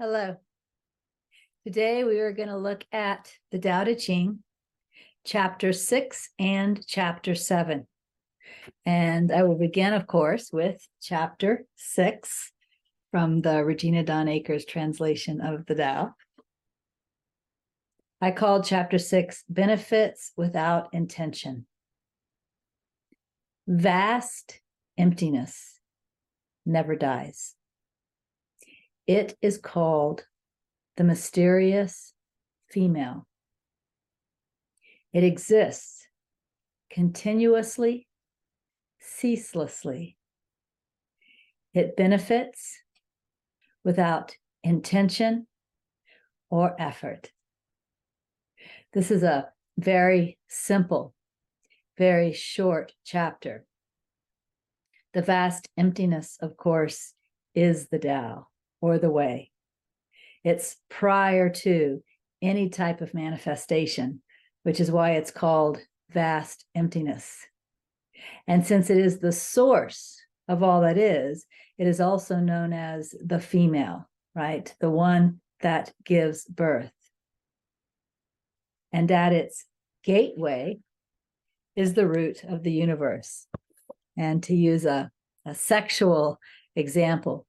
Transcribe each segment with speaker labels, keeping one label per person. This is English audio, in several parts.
Speaker 1: Hello. Today we are going to look at the Tao Te Ching, chapter six and chapter seven. And I will begin, of course, with chapter six from the Regina Dawn Akers translation of the Tao. I called chapter six Benefits Without Intention. Vast emptiness never dies. It is called the mysterious female. It exists continuously, ceaselessly. It benefits without intention or effort. This is a very simple, very short chapter. The vast emptiness, of course, is the Tao or the way. It's prior to any type of manifestation, which is why it's called vast emptiness. And since it is the source of all that is, it is also known as the female, right? The one that gives birth. And at its gateway is the root of the universe. And to use a, a sexual example,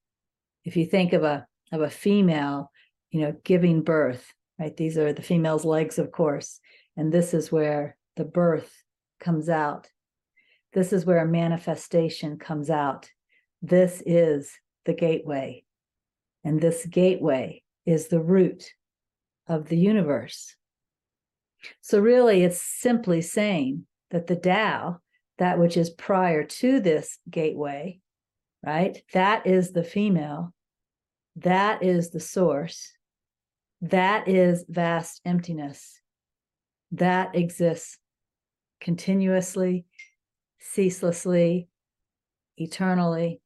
Speaker 1: if you think of a of a female, you know, giving birth, right? These are the female's legs, of course, and this is where the birth comes out. This is where a manifestation comes out. This is the gateway. And this gateway is the root of the universe. So, really, it's simply saying that the Tao, that which is prior to this gateway, right? That is the female. That is the source. That is vast emptiness. That exists continuously, ceaselessly, eternally.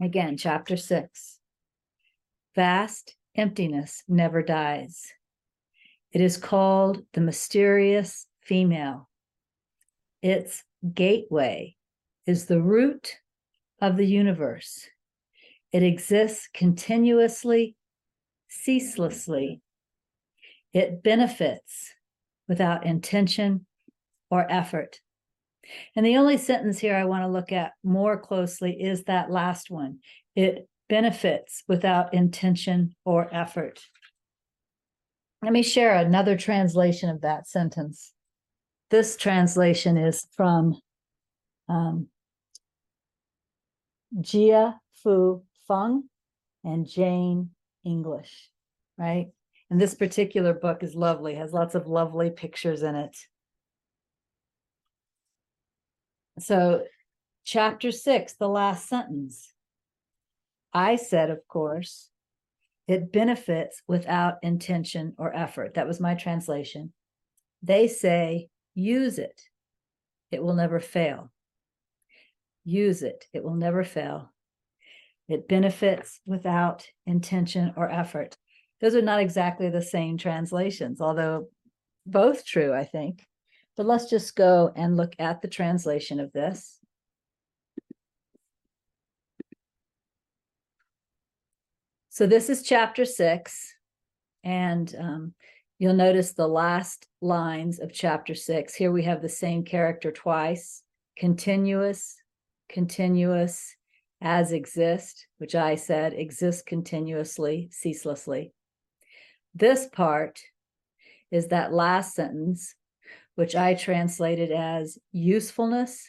Speaker 1: Again, chapter six. Vast emptiness never dies. It is called the mysterious female. Its gateway is the root of the universe. It exists continuously, ceaselessly. It benefits without intention or effort. And the only sentence here I want to look at more closely is that last one. It benefits without intention or effort. Let me share another translation of that sentence. This translation is from um, Jia Fu Feng and Jane English, right? And this particular book is lovely, has lots of lovely pictures in it. So, chapter six, the last sentence. I said, of course, it benefits without intention or effort. That was my translation. They say, use it, it will never fail. Use it, it will never fail. It benefits without intention or effort. Those are not exactly the same translations, although both true, I think. But let's just go and look at the translation of this. So this is chapter six, and um, you'll notice the last lines of chapter six. Here we have the same character twice continuous, continuous as exist, which I said exists continuously, ceaselessly. This part is that last sentence, which I translated as usefulness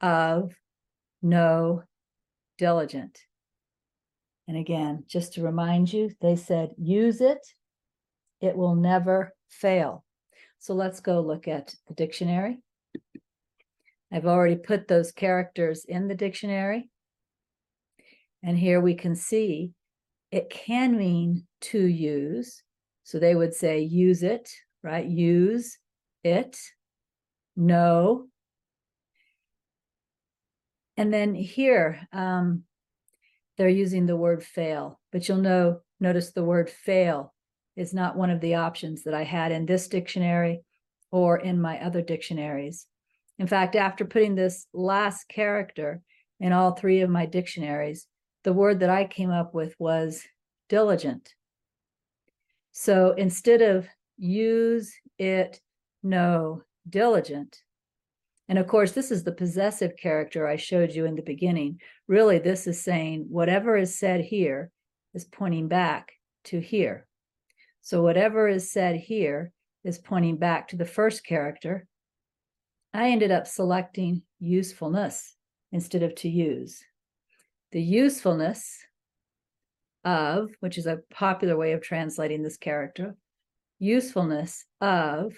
Speaker 1: of no diligent. And again, just to remind you, they said use it, it will never fail. So let's go look at the dictionary. I've already put those characters in the dictionary. And here we can see it can mean to use. So they would say use it, right? Use it, no. And then here, um, they're using the word fail, but you'll know, notice the word fail is not one of the options that I had in this dictionary or in my other dictionaries. In fact, after putting this last character in all three of my dictionaries, the word that I came up with was diligent. So instead of use it, no, diligent. And of course, this is the possessive character I showed you in the beginning. Really, this is saying whatever is said here is pointing back to here. So whatever is said here is pointing back to the first character. I ended up selecting usefulness instead of to use. The usefulness of, which is a popular way of translating this character, usefulness of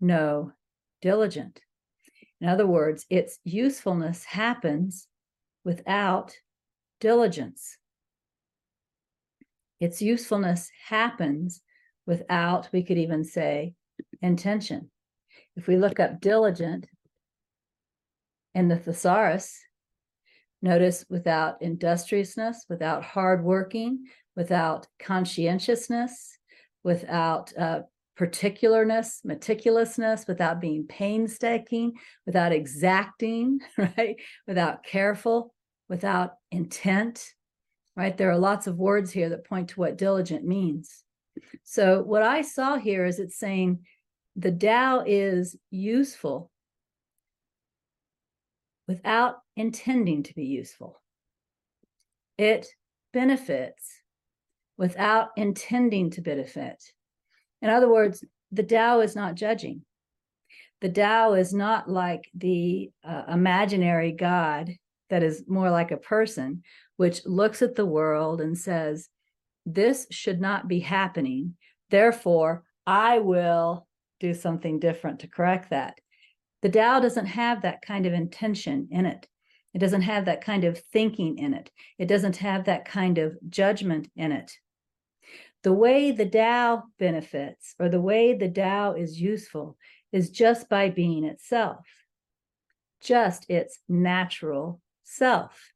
Speaker 1: no diligent. In other words, its usefulness happens without diligence. Its usefulness happens without, we could even say, intention. If we look up diligent in the thesaurus, notice without industriousness, without hard working, without conscientiousness, without uh, particularness, meticulousness, without being painstaking, without exacting, right? Without careful, without intent, right? There are lots of words here that point to what diligent means. So, what I saw here is it's saying the Tao is useful without intending to be useful. It benefits without intending to benefit. In other words, the Tao is not judging. The Tao is not like the uh, imaginary God that is more like a person, which looks at the world and says, This should not be happening. Therefore, I will do something different to correct that. The Tao doesn't have that kind of intention in it. It doesn't have that kind of thinking in it. It doesn't have that kind of judgment in it the way the Tao benefits or the way the Tao is useful is just by being itself, just its natural self.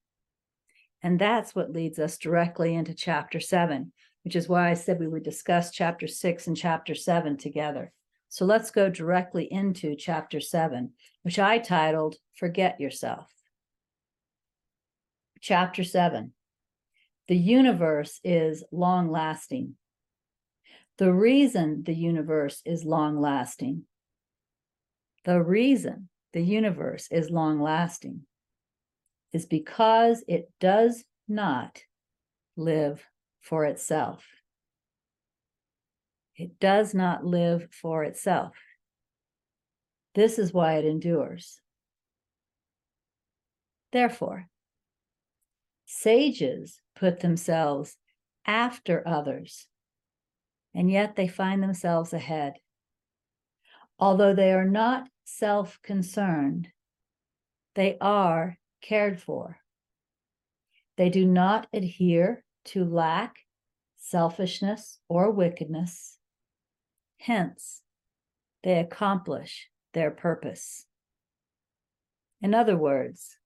Speaker 1: And that's what leads us directly into chapter seven, which is why I said we would discuss chapter six and chapter seven together. So let's go directly into chapter seven, which I titled Forget Yourself. Chapter seven the universe is long lasting. The reason the universe is long lasting, the reason the universe is long lasting is because it does not live for itself. It does not live for itself. This is why it endures. Therefore, sages put themselves after others, and yet they find themselves ahead. Although they are not self concerned, they are cared for. They do not adhere to lack, selfishness, or wickedness. Hence, they accomplish their purpose. In other words,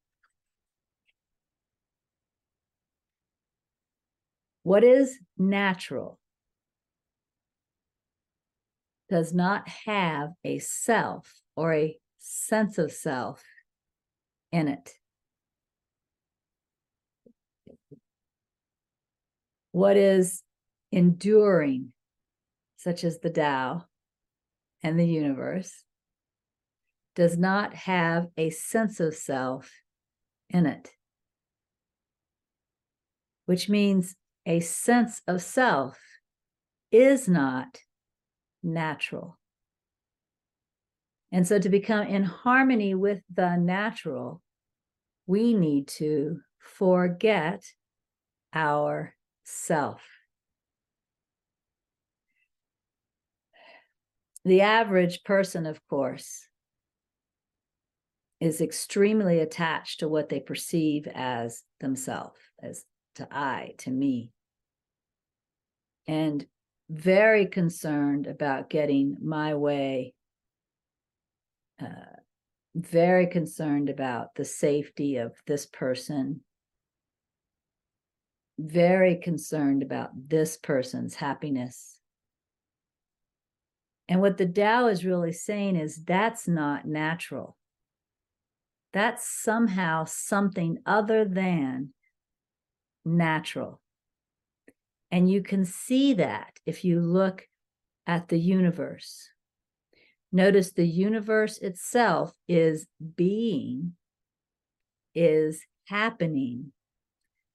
Speaker 1: What is natural does not have a self or a sense of self in it. What is enduring, such as the Tao and the universe, does not have a sense of self in it, which means a sense of self is not natural. And so, to become in harmony with the natural, we need to forget our self. The average person, of course, is extremely attached to what they perceive as themselves, as to I, to me. And very concerned about getting my way, uh, very concerned about the safety of this person, very concerned about this person's happiness. And what the Tao is really saying is that's not natural. That's somehow something other than natural. And you can see that if you look at the universe. Notice the universe itself is being, is happening,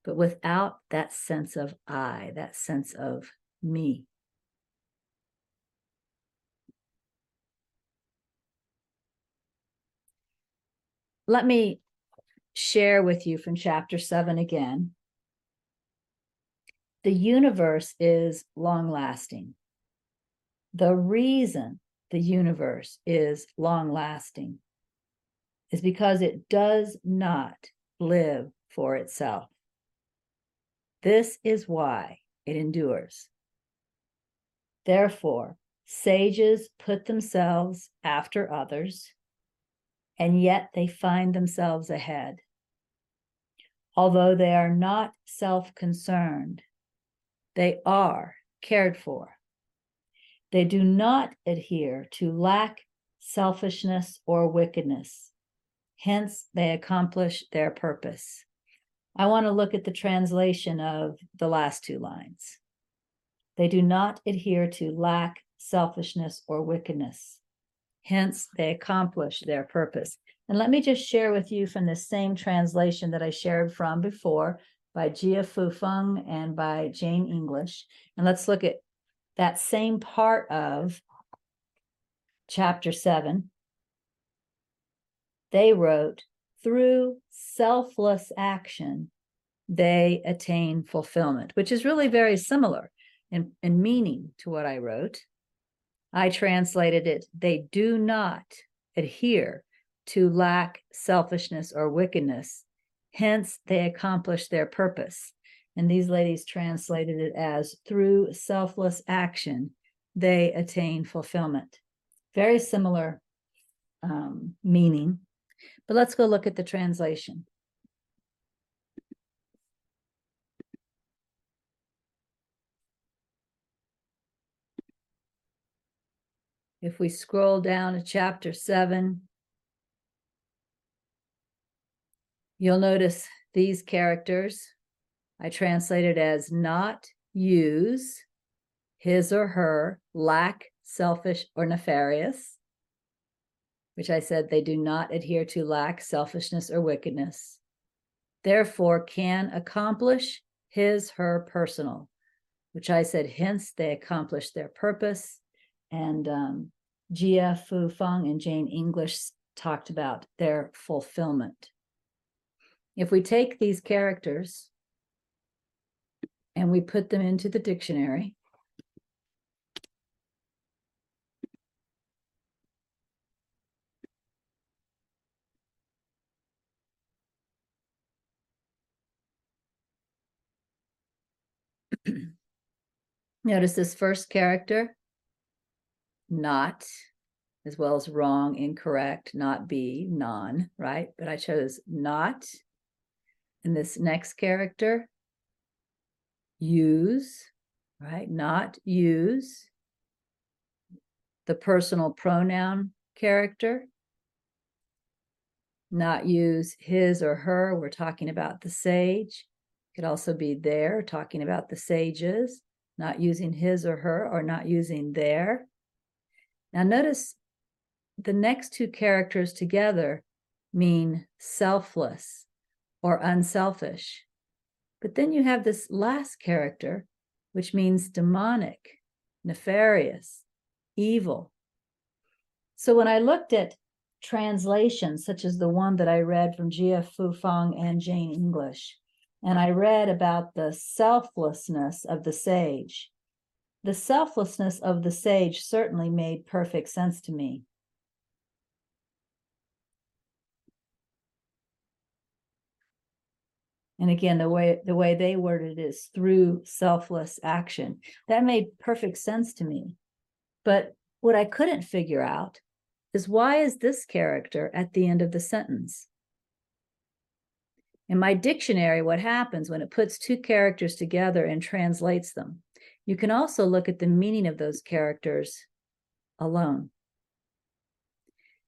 Speaker 1: but without that sense of I, that sense of me. Let me share with you from chapter seven again. The universe is long lasting. The reason the universe is long lasting is because it does not live for itself. This is why it endures. Therefore, sages put themselves after others, and yet they find themselves ahead. Although they are not self concerned, they are cared for. They do not adhere to lack, selfishness, or wickedness. Hence, they accomplish their purpose. I want to look at the translation of the last two lines. They do not adhere to lack, selfishness, or wickedness. Hence, they accomplish their purpose. And let me just share with you from the same translation that I shared from before by Gia-Fu Feng and by Jane English. And let's look at that same part of chapter seven. They wrote, through selfless action, they attain fulfillment, which is really very similar in, in meaning to what I wrote. I translated it, they do not adhere to lack, selfishness, or wickedness. Hence, they accomplish their purpose. And these ladies translated it as through selfless action, they attain fulfillment. Very similar um, meaning. But let's go look at the translation. If we scroll down to chapter seven, you'll notice these characters I translated as not use his or her lack, selfish, or nefarious, which I said they do not adhere to lack, selfishness, or wickedness, therefore can accomplish his, her personal, which I said hence they accomplish their purpose. And um, Gia-Fu Feng and Jane English talked about their fulfillment. If we take these characters and we put them into the dictionary. Notice this first character, not, as well as wrong, incorrect, not be, non, right? But I chose not. And this next character, use, right? Not use the personal pronoun character, not use his or her. We're talking about the sage. Could also be there, talking about the sages, not using his or her, or not using their. Now, notice the next two characters together mean selfless or unselfish. But then you have this last character, which means demonic, nefarious, evil. So when I looked at translations, such as the one that I read from Gia-Fu Feng and Jane English, and I read about the selflessness of the sage, the selflessness of the sage certainly made perfect sense to me. and again the way the way they worded it is through selfless action. That made perfect sense to me. But what i couldn't figure out is why is this character at the end of the sentence? In my dictionary what happens when it puts two characters together and translates them you can also look at the meaning of those characters alone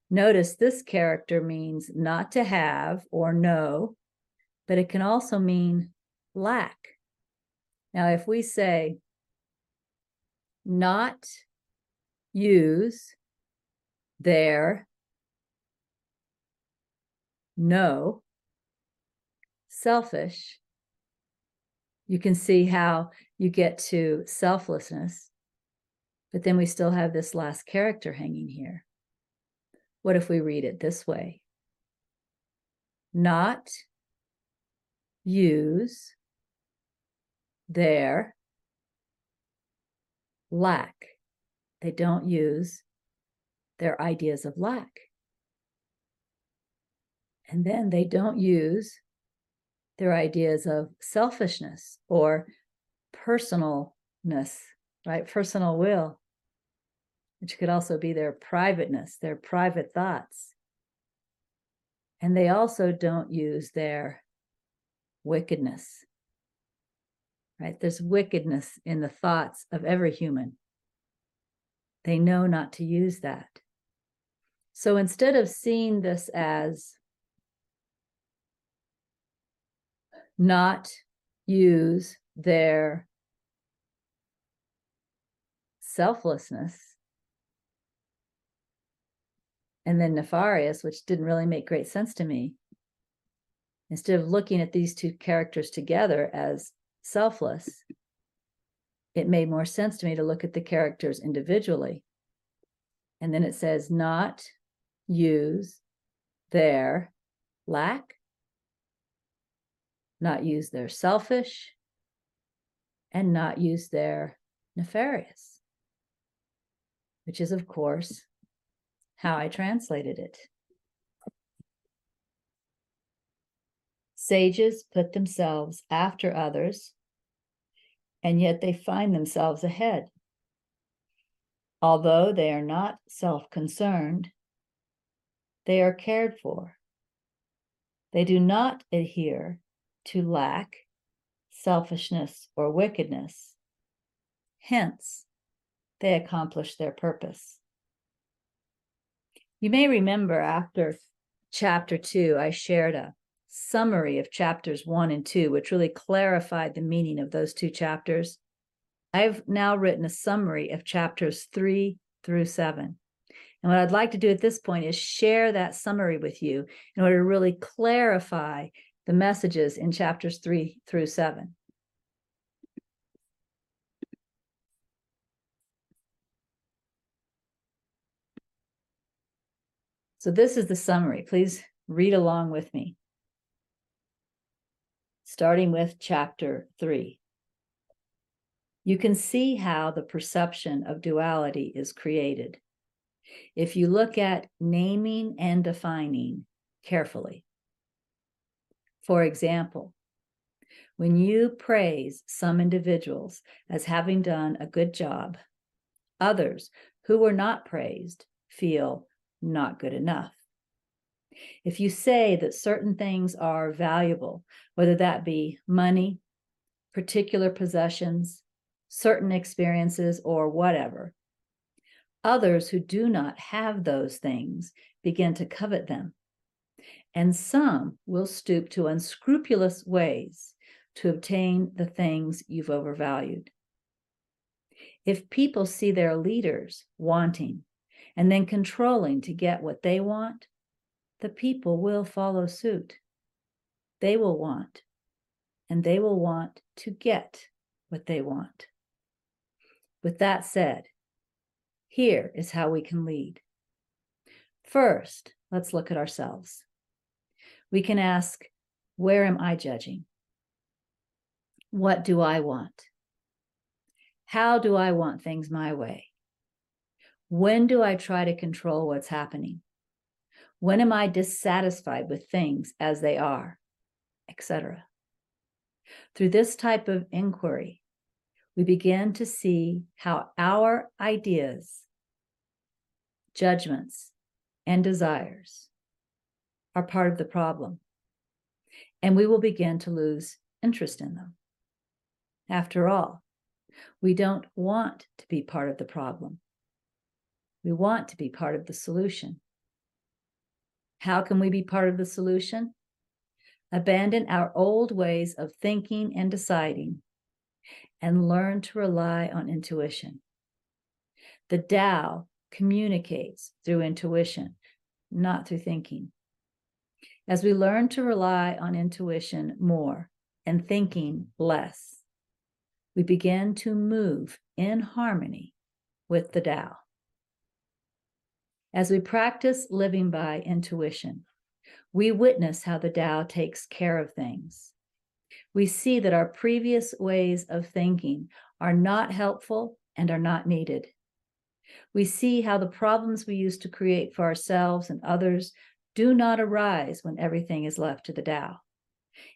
Speaker 1: notice this character means not to have or know but it can also mean lack. Now, if we say not use their no selfish, you can see how you get to selflessness. But then we still have this last character hanging here. What if we read it this way? Not use their lack. They don't use their ideas of lack. And then they don't use their ideas of selfishness or personalness, right? Personal will, which could also be their privateness, their private thoughts. And they also don't use their wickedness, right? There's wickedness in the thoughts of every human. They know not to use that. So instead of seeing this as not use their selflessness and then nefarious, which didn't really make great sense to me. Instead of looking at these two characters together as selfless, it made more sense to me to look at the characters individually. And then it says, not use their lack, not use their selfish, and not use their nefarious, which is, of course, how I translated it. Sages put themselves after others, and yet they find themselves ahead. Although they are not self concerned, they are cared for. They do not adhere to lack, selfishness, or wickedness. Hence, they accomplish their purpose. You may remember after chapter two, I shared a summary of chapters one and two, which really clarified the meaning of those two chapters. I've now written a summary of chapters three through seven. And what I'd like to do at this point is share that summary with you in order to really clarify the messages in chapters three through seven. So, this is the summary. Please read along with me. Starting with chapter three. You can see how the perception of duality is created. If you look at naming and defining carefully, for example, when you praise some individuals as having done a good job, others who were not praised feel not good enough. If you say that certain things are valuable, whether that be money, particular possessions, certain experiences, or whatever, others who do not have those things begin to covet them and some will stoop to unscrupulous ways to obtain the things you've overvalued. If people see their leaders wanting and then controlling to get what they want, the people will follow suit. They will want, and they will want to get what they want. With that said, here is how we can lead. First, let's look at ourselves we can ask, Where am I judging? What do I want? How do I want things my way? When do I try to control what's happening? When am I dissatisfied with things as they are, etc.? Through this type of inquiry, we begin to see how our ideas, judgments, and desires are part of the problem. And we will begin to lose interest in them. After all, we don't want to be part of the problem. We want to be part of the solution. How can we be part of the solution? abandon our old ways of thinking and deciding, and learn to rely on intuition. The Tao communicates through intuition, not through thinking. As we learn to rely on intuition more and thinking less, we begin to move in harmony with the Tao. As we practice living by intuition, we witness how the Tao takes care of things. We see that our previous ways of thinking are not helpful and are not needed. We see how the problems we used to create for ourselves and others do not arise when everything is left to the Tao.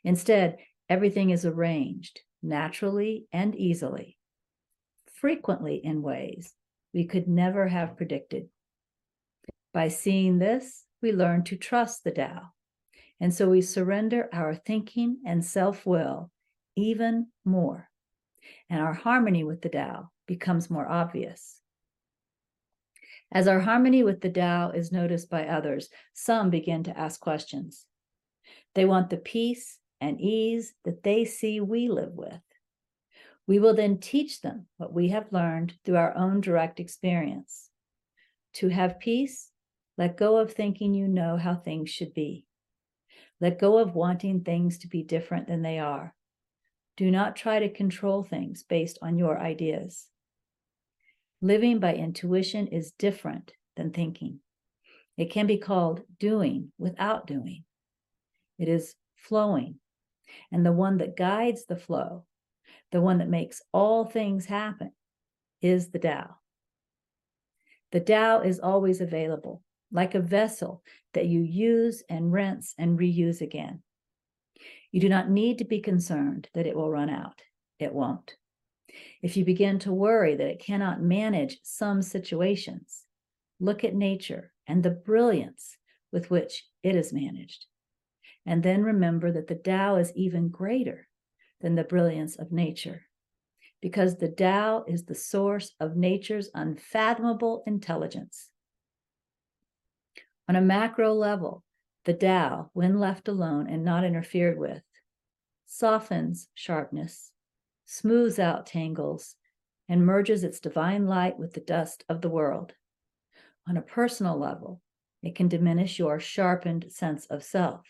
Speaker 1: Instead, everything is arranged naturally and easily, frequently in ways we could never have predicted. By seeing this, we learn to trust the Tao. And so we surrender our thinking and self will even more. And our harmony with the Tao becomes more obvious. As our harmony with the Tao is noticed by others, some begin to ask questions. They want the peace and ease that they see we live with. We will then teach them what we have learned through our own direct experience. To have peace, let go of thinking you know how things should be. Let go of wanting things to be different than they are. Do not try to control things based on your ideas. Living by intuition is different than thinking. It can be called doing without doing. It is flowing. And the one that guides the flow, the one that makes all things happen, is the Tao. The Tao is always available like a vessel that you use and rinse and reuse again. You do not need to be concerned that it will run out. It won't. If you begin to worry that it cannot manage some situations, look at nature and the brilliance with which it is managed. And then remember that the Tao is even greater than the brilliance of nature, because the Tao is the source of nature's unfathomable intelligence. On a macro level, the Tao, when left alone and not interfered with, softens sharpness, smooths out tangles, and merges its divine light with the dust of the world. On a personal level, it can diminish your sharpened sense of self,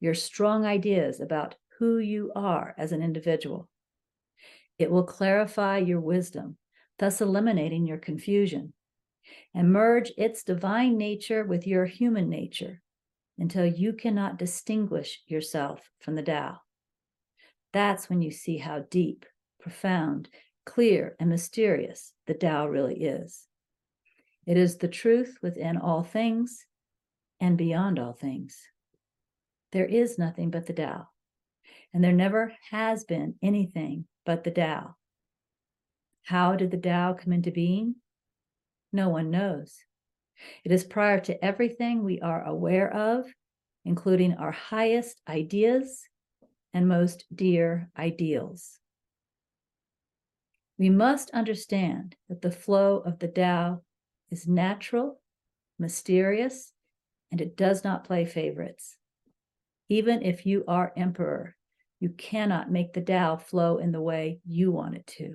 Speaker 1: your strong ideas about who you are as an individual. It will clarify your wisdom, thus eliminating your confusion and merge its divine nature with your human nature until you cannot distinguish yourself from the Tao. That's when you see how deep, profound, clear, and mysterious the Tao really is. It is the truth within all things and beyond all things. There is nothing but the Tao, and there never has been anything but the Tao. How did the Tao come into being? no one knows. It is prior to everything we are aware of, including our highest ideas and most dear ideals. We must understand that the flow of the Tao is natural, mysterious, and it does not play favorites. Even if you are emperor, you cannot make the Tao flow in the way you want it to.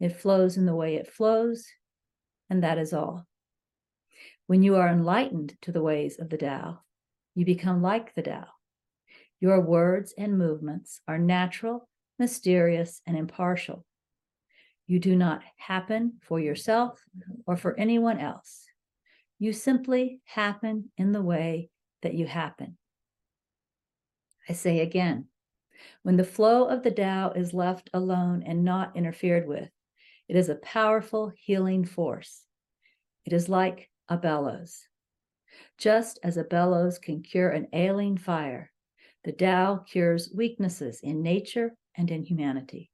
Speaker 1: It flows in the way it flows, and that is all. When you are enlightened to the ways of the Tao, you become like the Tao. Your words and movements are natural, mysterious, and impartial. You do not happen for yourself or for anyone else. You simply happen in the way that you happen. I say again, when the flow of the Tao is left alone and not interfered with, it is a powerful healing force. It is like a bellows. Just as a bellows can cure an ailing fire, the Tao cures weaknesses in nature and in humanity.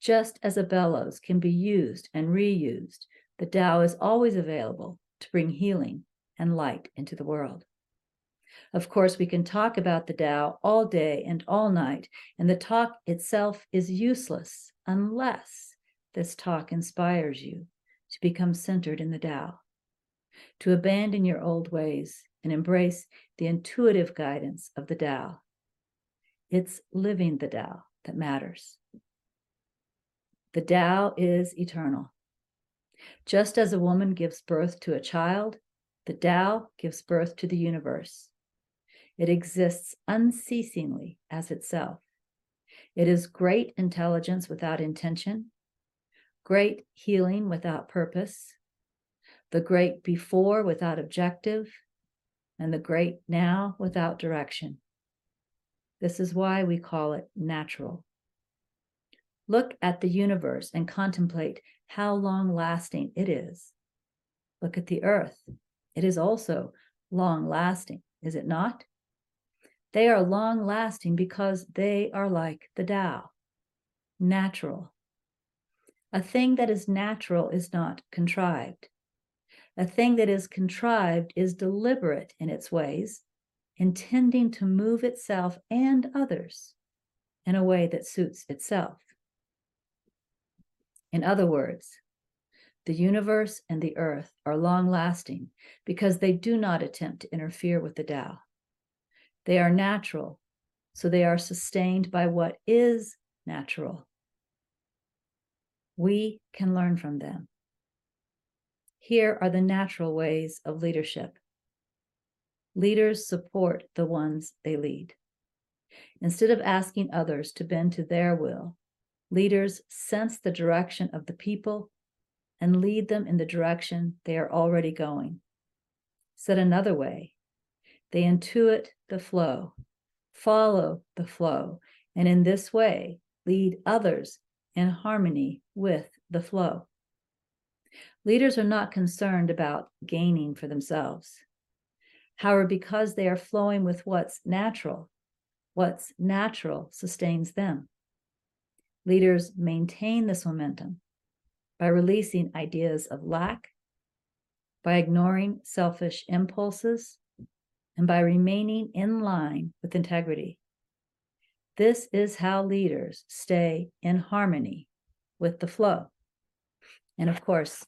Speaker 1: Just as a bellows can be used and reused, the Tao is always available to bring healing and light into the world. Of course, we can talk about the Tao all day and all night, and the talk itself is useless unless this talk inspires you to become centered in the Tao, to abandon your old ways and embrace the intuitive guidance of the Tao. It's living the Tao that matters. The Tao is eternal. Just as a woman gives birth to a child, the Tao gives birth to the universe. It exists unceasingly as itself. It is great intelligence without intention, great healing without purpose, the great before without objective, and the great now without direction. This is why we call it natural. Look at the universe and contemplate how long lasting it is. Look at the earth. It is also long lasting, is it not? They are long lasting because they are like the Tao, natural. A thing that is natural is not contrived. A thing that is contrived is deliberate in its ways, intending to move itself and others in a way that suits itself. In other words, the universe and the earth are long lasting because they do not attempt to interfere with the Tao. They are natural, so they are sustained by what is natural. We can learn from them. Here are the natural ways of leadership. Leaders support the ones they lead. Instead of asking others to bend to their will, leaders sense the direction of the people and lead them in the direction they are already going. Said another way, they intuit the flow, follow the flow, and in this way lead others in harmony with the flow. Leaders are not concerned about gaining for themselves. However, because they are flowing with what's natural, what's natural sustains them. Leaders maintain this momentum by releasing ideas of lack, by ignoring selfish impulses, and by remaining in line with integrity. This is how leaders stay in harmony with the flow. And of course,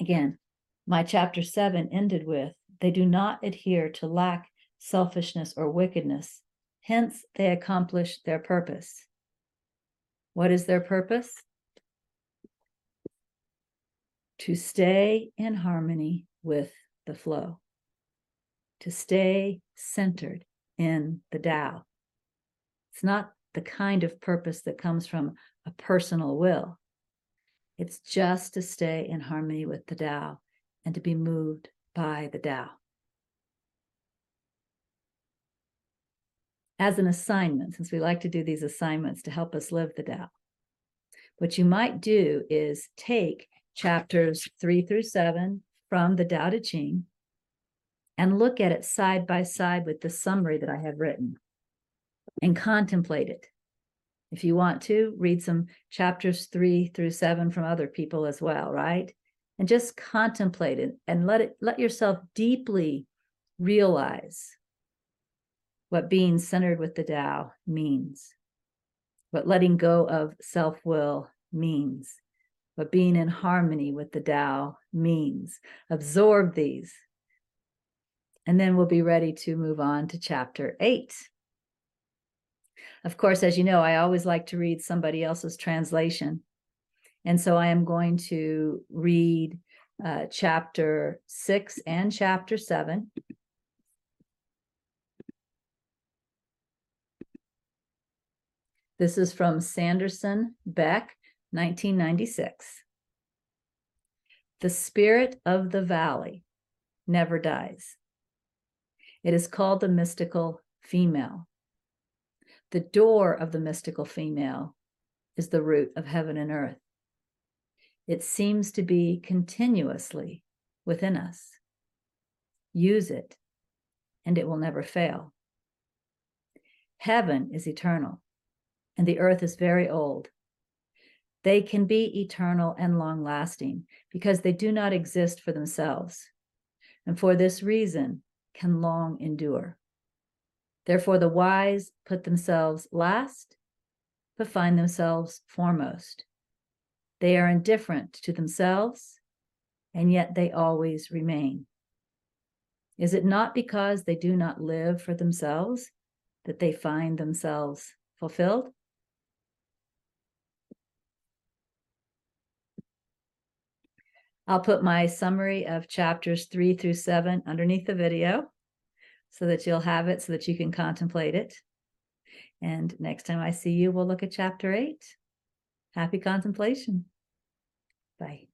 Speaker 1: again, my chapter seven ended with they do not adhere to lack, selfishness, or wickedness. Hence, they accomplish their purpose. What is their purpose? To stay in harmony with the flow, to stay centered in the Tao. It's not the kind of purpose that comes from a personal will. It's just to stay in harmony with the Tao and to be moved by the Tao. As an assignment, since we like to do these assignments to help us live the Tao, what you might do is take chapters three through seven from the Tao Te Ching and look at it side by side with the summary that I have written and contemplate it. If you want to, read some chapters three through seven from other people as well, right? And just contemplate it and let it let yourself deeply realize what being centered with the Tao means, what letting go of self will means, what being in harmony with the Tao means. Absorb these. And then we'll be ready to move on to chapter eight. Of course, as you know, I always like to read somebody else's translation. And so I am going to read uh, chapter six and chapter seven. This is from Sanderson Beck, 1996. The spirit of the valley never dies. It is called the mystical female. The door of the mystical female is the root of heaven and earth. It seems to be continuously within us. Use it, and it will never fail. Heaven is eternal and the earth is very old. They can be eternal and long lasting because they do not exist for themselves, and for this reason can long endure. Therefore, the wise put themselves last, but find themselves foremost. They are indifferent to themselves, and yet they always remain. Is it not because they do not live for themselves that they find themselves fulfilled? I'll put my summary of chapters three through seven underneath the video so that you'll have it so that you can contemplate it. And next time I see you, we'll look at chapter eight. Happy contemplation. Bye.